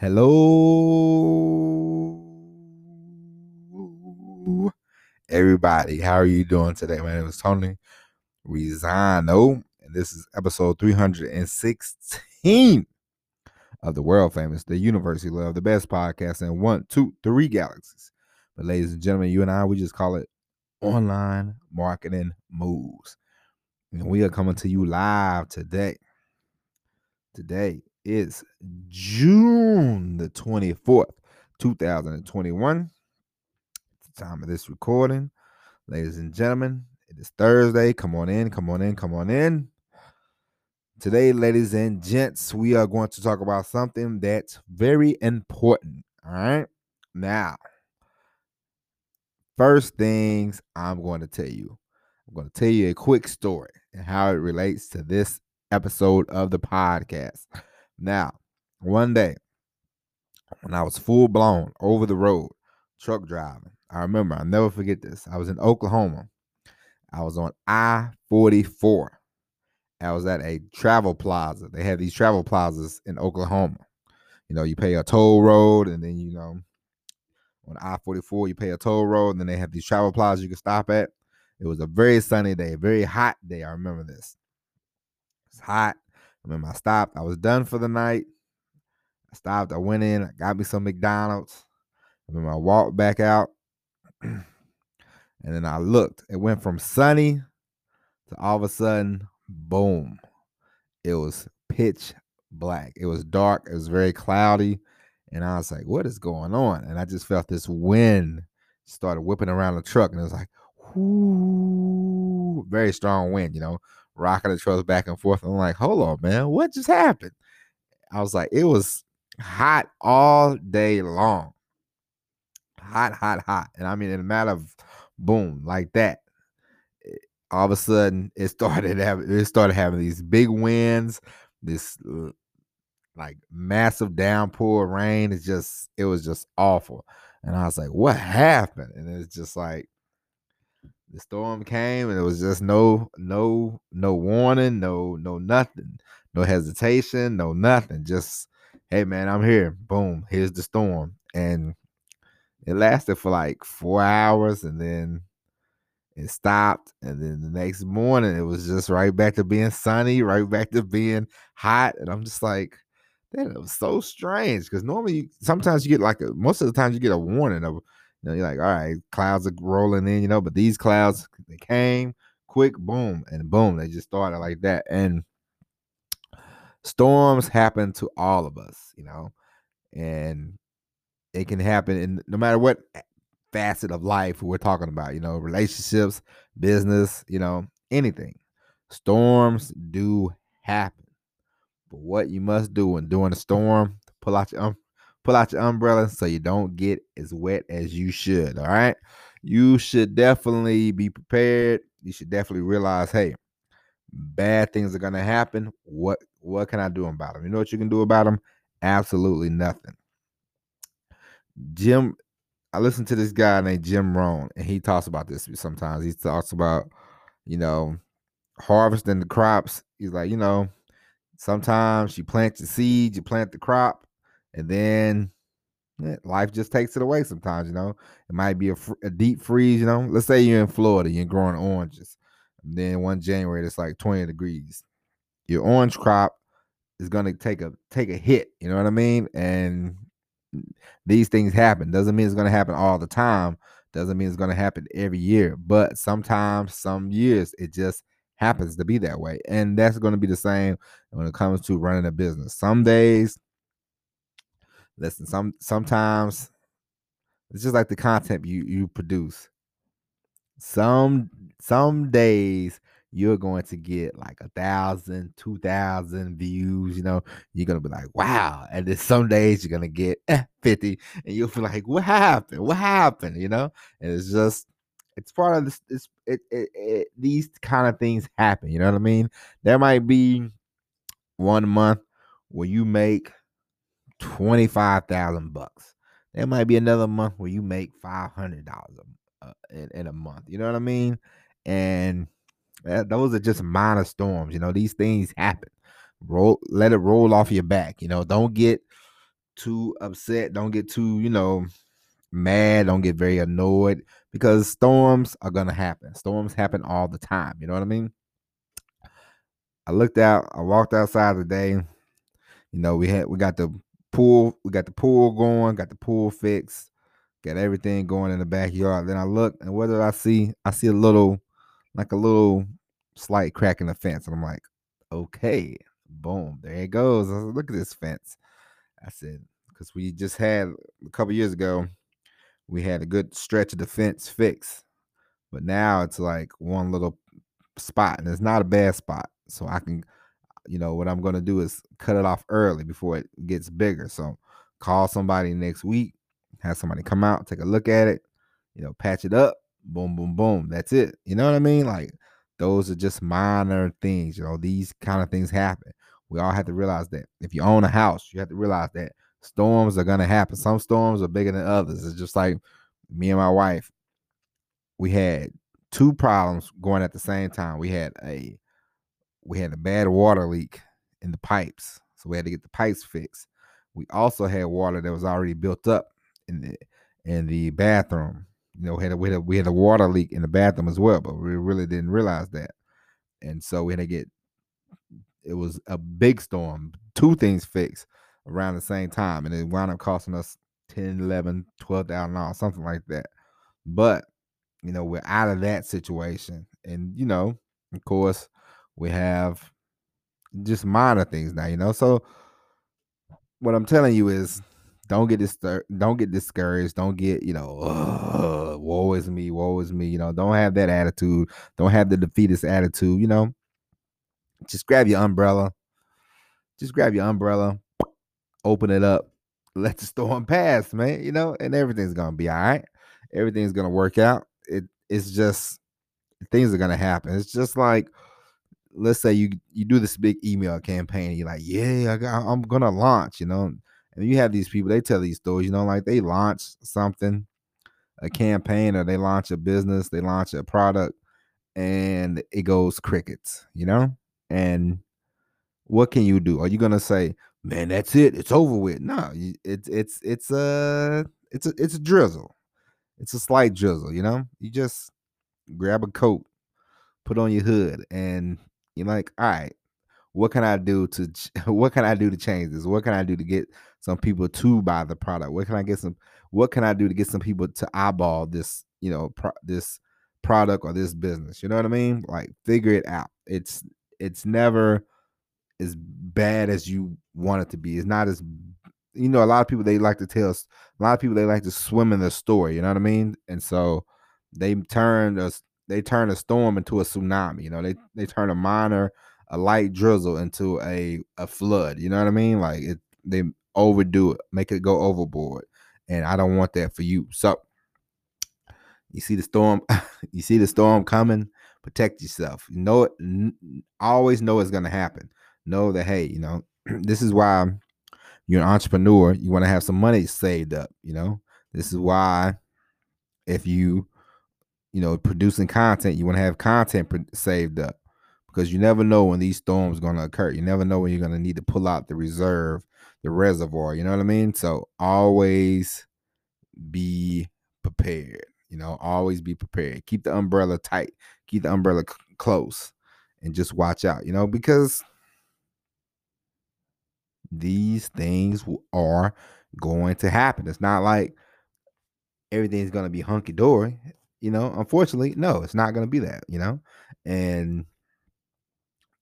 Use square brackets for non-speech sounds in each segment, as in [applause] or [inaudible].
Hello, everybody. How are you doing today? My name is Tony Rizano, and this is episode 316 of the world famous, the University Love, the best podcast in one, two, three galaxies. But, ladies and gentlemen, you and I, we just call it online marketing moves. And we are coming to you live today. Today is June the 24th, 2021. the time of this recording. Ladies and gentlemen, it is Thursday. Come on in, come on in, come on in. Today, ladies and gents, we are going to talk about something that's very important. All right. Now, first things I'm going to tell you, I'm going to tell you a quick story and how it relates to this episode of the podcast. Now, one day when I was full blown over the road truck driving, I remember, I'll never forget this. I was in Oklahoma. I was on I 44. I was at a travel plaza. They have these travel plazas in Oklahoma. You know, you pay a toll road, and then, you know, on I 44, you pay a toll road, and then they have these travel plazas you can stop at. It was a very sunny day, very hot day. I remember this. It's hot. I remember I stopped. I was done for the night. I stopped. I went in. I got me some McDonald's. I remember I walked back out. [clears throat] and then I looked. It went from sunny to all of a sudden, boom. It was pitch black. It was dark. It was very cloudy. And I was like, what is going on? And I just felt this wind started whipping around the truck. And it was like, whoo, very strong wind, you know rocking the trucks back and forth. I'm like, hold on, man, what just happened? I was like, it was hot all day long. Hot, hot, hot. And I mean, in a matter of boom, like that, eh, all of a sudden it started [laughs] having it started having these big winds, this like massive downpour rain. It's just it was just awful. And I was like, what happened? And it's just like the storm came and it was just no no no warning no no nothing no hesitation no nothing just hey man i'm here boom here's the storm. And it lasted for like four hours and then it stopped and then the next morning it was just right back to being sunny right back to being hot and i'm just like that was so strange. Because normally sometimes you get like a, most of the times you get a warning of you know, you're like, all right, clouds are rolling in, you know, but these clouds they came quick, boom, and boom, they just started like that. And storms happen to all of us, you know, and it can happen in no matter what facet of life we're talking about, you know, relationships, business, you know, anything. Storms do happen. But what you must do when doing a storm, pull out your um, pull out your umbrella so you don't get as wet as you should. All right. You should definitely be prepared. You should definitely realize, hey, bad things are gonna happen. What what can I do about them? You know what you can do about them? Absolutely nothing. Jim, I listen to this guy named Jim Rohn, and he talks about this sometimes. He talks about, you know, harvesting the crops. He's like, you know, sometimes you plant the seed, you plant the crop, and then yeah, life just takes it away sometimes you know? It might be a, a, deep freeze you know? Let's say you're in florida you're growing oranges and then one january it's like 20 degrees. Your orange crop is going to take a take a hit you know what i mean? And these things happen. Doesn't mean it's going to happen all the time doesn't mean it's going to happen every year but sometimes some years it just happens to be that way and that's going to be the same when it comes to running a business. Some days listen, some sometimes it's just like the content you you produce. Some some days you're going to get like a thousand, two thousand views. You know, you're gonna be like, wow. And then some days you're gonna get eh, 50, and you'll feel like, what happened? What happened? You know, and it's just it's part of this. It's, it, it, it, these kind of things happen. You know what I mean? There might be one month where you make 25,000 bucks. There might be another month where you make $500 uh, in, in a month. You know what I mean? And that, those are just minor storms. You know, these things happen. Roll, let it roll off your back. You know, don't get too upset. Don't get too, you know, mad. Don't get very annoyed because storms are gonna happen. Storms happen all the time. You know what I mean? I looked out. I walked outside today. You know, we had we got the pool. We got the pool going. Got the pool fixed. Got everything going in the backyard. Then I look, and what did I see? I see a little, like a little slight crack in the fence, and I'm like, okay, boom, there it goes. I said, look at this fence. I said, because we just had a couple years ago, we had a good stretch of the fence fixed, but now it's like one little spot, and it's not a bad spot. So I can, you know, what I'm gonna do is cut it off early before it gets bigger. So call somebody next week, have somebody come out, take a look at it, you know, patch it up, boom, boom, boom. That's it. You know what I mean? Like those are just minor things. You know, these kind of things happen. We all have to realize that. If you own a house, you have to realize that storms are gonna happen. Some storms are bigger than others. It's just like me and my wife. We had two problems going at the same time. We had a we had a bad water leak in the pipes, so we had to get the pipes fixed. We also had water that was already built up in the in the bathroom. You know, we had a, we had a, we had a water leak in the bathroom as well, but we really didn't realize that, and so we had to get. It was a big storm, two things fixed around the same time, and it wound up costing us 10, 11, 12,000 dollars, something like that. But you know, we're out of that situation, and you know, of course, we have just minor things now, you know. So what I'm telling you is don't get distur- don't get discouraged. Don't get, you know, woe is me, woe is me. You know, don't have that attitude. Don't have the defeatist attitude, you know. Just grab your umbrella. Just grab your umbrella, open it up, [laughs] let the storm pass, man. You know, and everything's gonna be all right. Everything's gonna work out. It it's just things are gonna happen. It's just like let's say you you do this big email campaign, you're like, yeah, I got, I'm gonna launch, you know, and you have these people, they tell these stories, you know, like they launch something, a mm-hmm. campaign, or they launch a business, they launch a product, and it goes crickets, you know, and what can you do? Are you gonna say, man, that's it, it's over with? No, it's it's it's a it's a it's a drizzle, it's a slight drizzle, you know. You just grab a coat, put on your hood, and you're like, all right, what can I do to [laughs] what can I do to change this? What can I do to get some people to buy the product? What can I get some what can I do to get some people to eyeball this, you know, pro, this product or this business? You know what I mean? Like figure it out. It's it's never as bad as you want it to be. It's not as you know, a lot of people they like to tell a lot of people they like to swim in the story, you know what I mean? And so they turn us they turn a storm into a tsunami. You know, they they turn a minor, a light drizzle into a a flood. You know what I mean? Like it, they overdo it, make it go overboard, and I don't want that for you. So you see the storm, [laughs] you see the storm coming. Protect yourself. You know it. Always know it's gonna happen. Know that hey, you know [clears throat] this is why you're an entrepreneur. You want to have some money saved up. You know this is why if you you know, producing content, you want to have content saved up because you never know when these storms going to occur. You never know when you're going to need to pull out the reserve, the reservoir. You know what I mean? So always be prepared. You know, always be prepared. Keep the umbrella tight. Keep the umbrella c- close, and just watch out. You know, because these things are going to happen. It's not like everything's going to be hunky dory. You know, unfortunately, no, it's not going to be that. You know, and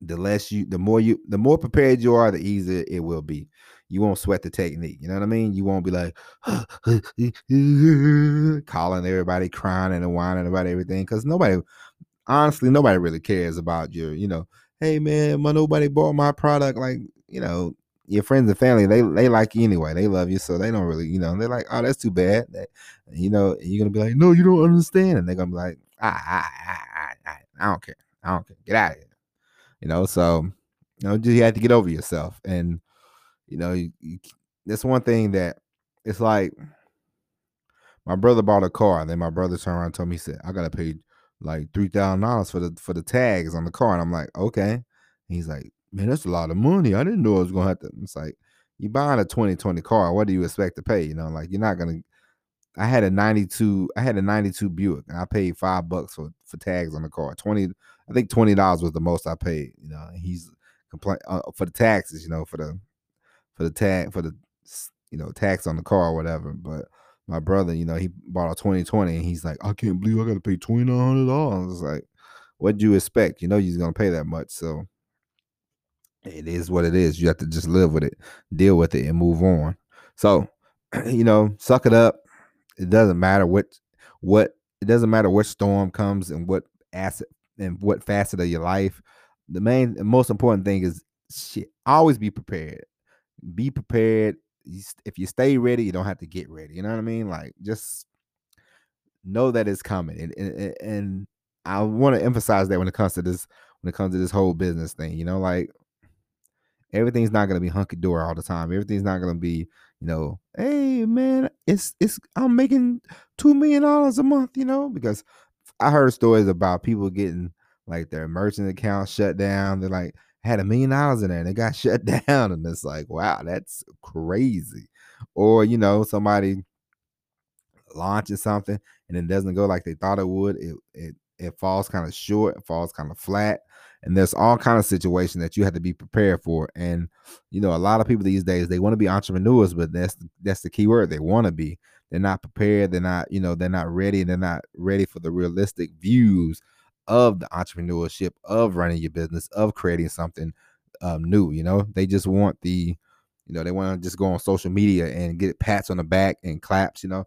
the less you, the more you, the more prepared you are, the easier it will be. You won't sweat the technique. You know what I mean? You won't be like [laughs] calling everybody, crying and whining about everything because nobody, honestly, nobody really cares about your, you know, hey man, my nobody bought my product. Like, you know, your friends and family, they they like you anyway. They love you, so they don't really, you know, they're like, oh, that's too bad. That, you know, you're gonna be like, no, you don't understand, and they're gonna be like, ah, ah, ah, ah, I don't care, I don't care, get out of here. You know, so you know, just you have to get over yourself, and you know, you, you, that's one thing that it's like. My brother bought a car, and then my brother turned around and told me, he said, I gotta pay like three thousand dollars for the for the tags on the car, and I'm like, okay. And he's like, man, that's a lot of money. I didn't know I was gonna have to. It's like, you buying a 2020 car, what do you expect to pay? You know, like you're not gonna. I had a 92, I had a 92 Buick, and I paid five bucks for for tags on the car. 20, I think twenty dollars was the most I paid. You know, he's complain uh, for the taxes. You know, for the for the tag for the you know tax on the car or whatever. But my brother, you know, he bought a 2020, and he's like, I can't believe I got to pay twenty nine hundred dollars. Like, what do you expect? You know, you're gonna pay that much, so it is what it is. You have to just live with it, deal with it, and move on. So, [clears throat] you know, suck it up. It doesn't matter what what it doesn't matter what storm comes and what asset and what facet of your life. The main most important thing is shit. Always be prepared. Be prepared. If you stay ready, you don't have to get ready. You know what I mean? Like just know that it's coming. And and, and I want to emphasize that when it comes to this when it comes to this whole business thing. You know, like everything's not gonna be hunky dory all the time. Everything's not gonna be, you know, hey man, it's it's I'm making two million dollars a month, you know, because I heard stories about people getting like their merchant account shut down. They're like had a million dollars in there and they got [laughs] shut down, and it's like, wow, that's crazy. Or you know, somebody launches something and it doesn't go like they thought it would. It it it falls kind of short, it falls kind of flat and there's all kind of situations that you have to be prepared for. And you know a lot of people these days they want to be entrepreneurs but that's that's the key word they want to be. They're not prepared they're not you know they're not ready they're not ready for the realistic views of the entrepreneurship of running your business of creating something um, new you know? They just want the you know they want to just go on social media and get pats on the back and claps you know?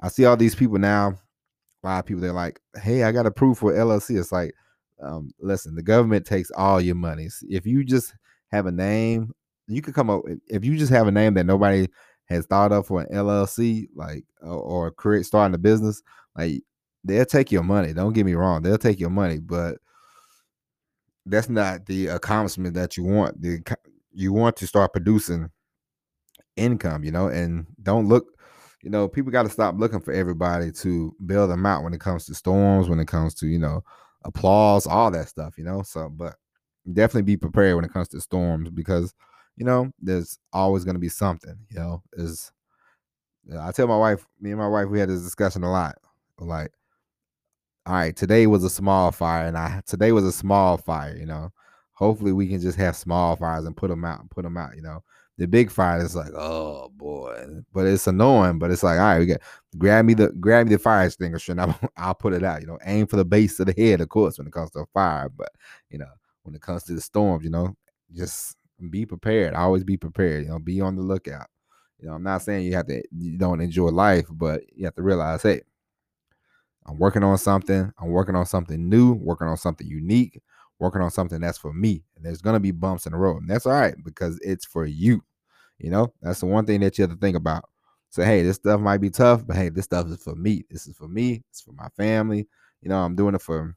I see all these people now a lot of people they're like hey i got approved for llc it's like um, listen, the government takes all your monies. If you just have a name, you could come up. If you just have a name that nobody has thought of for an LLC, like or create starting a business, like they'll take your money. Don't get me wrong, they'll take your money, but that's not the accomplishment that you want. The you want to start producing income, you know, and don't look. You know, people got to stop looking for everybody to bail them out when it comes to storms, when it comes to you know applause, all that stuff, you know. So, but definitely be prepared when it comes to storms because you know there's always going to be something. You know, is I tell my wife, me and my wife, we had this discussion a lot. Like, all right, today was a small fire, and I today was a small fire. You know, hopefully we can just have small fires and put them out and put them out. You know, the big fire is like, oh boy, but it's annoying. But it's like, all right, we get grab me the grab me the fire extinguisher, and I'll, [laughs] I'll put it out. You know, aim for the base of the head, of course, when it comes to a fire. But you know, when it comes to the storms, you know, just be prepared. Always be prepared. You know, be on the lookout. You know, I'm not saying you have to you don't enjoy life, but you have to realize, hey, I'm working on something. I'm working on something new. Working on something unique. Working on something that's for me. And there's gonna be bumps in the road, and that's all right because it's for you. You know, that's the one thing that you have to think about. Say, hey, this stuff might be tough, but hey, this stuff is for me. This is for me. It's for my family. You know, I'm doing it for,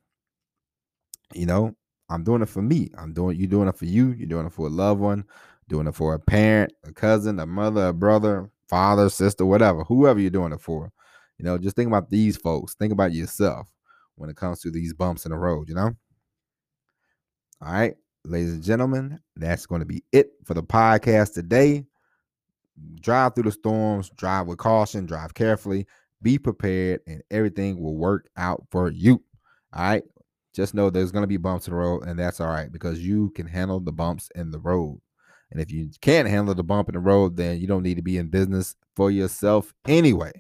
you know, I'm doing it for me. I'm doing you doing it for you. You're doing it for a loved one, doing it for a parent, a cousin, a mother, a brother, father, sister, whatever, whoever you're doing it for. You know, just think about these folks. Think about yourself when it comes to these bumps in the road, you know? All right, ladies and gentlemen, that's going to be it for the podcast today drive through the storms, drive with caution, drive carefully, be prepared, and everything will work out for you. All right. Just know there's going to be bumps in the road, and that's all right because you can handle the bumps in the road. And if you can't handle the bump in the road, then you don't need to be in business for yourself anyway.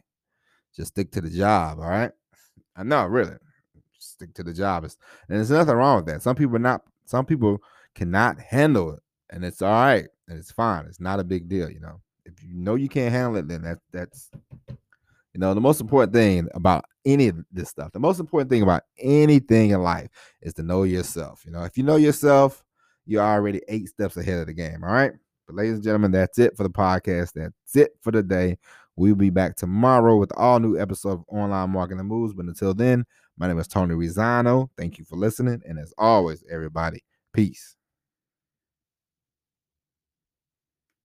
Just stick to the job. All right. I know, really. Stick to the job. And there's nothing wrong with that. Some people not, some people cannot handle it. And it's all right. And it's fine. It's not a big deal, you know if you know you can't handle it, then that that's you know the most important thing about any of this stuff. The most important thing about anything in life is to know yourself. You know, if you know yourself, you're already eight steps ahead of the game. All right. But ladies and gentlemen, that's it for the podcast. That's it for the day. We'll be back tomorrow with all new episode of Online Marketing Moves. But until then, my name is Tony Rizano. Thank you for listening. And as always, everybody, peace.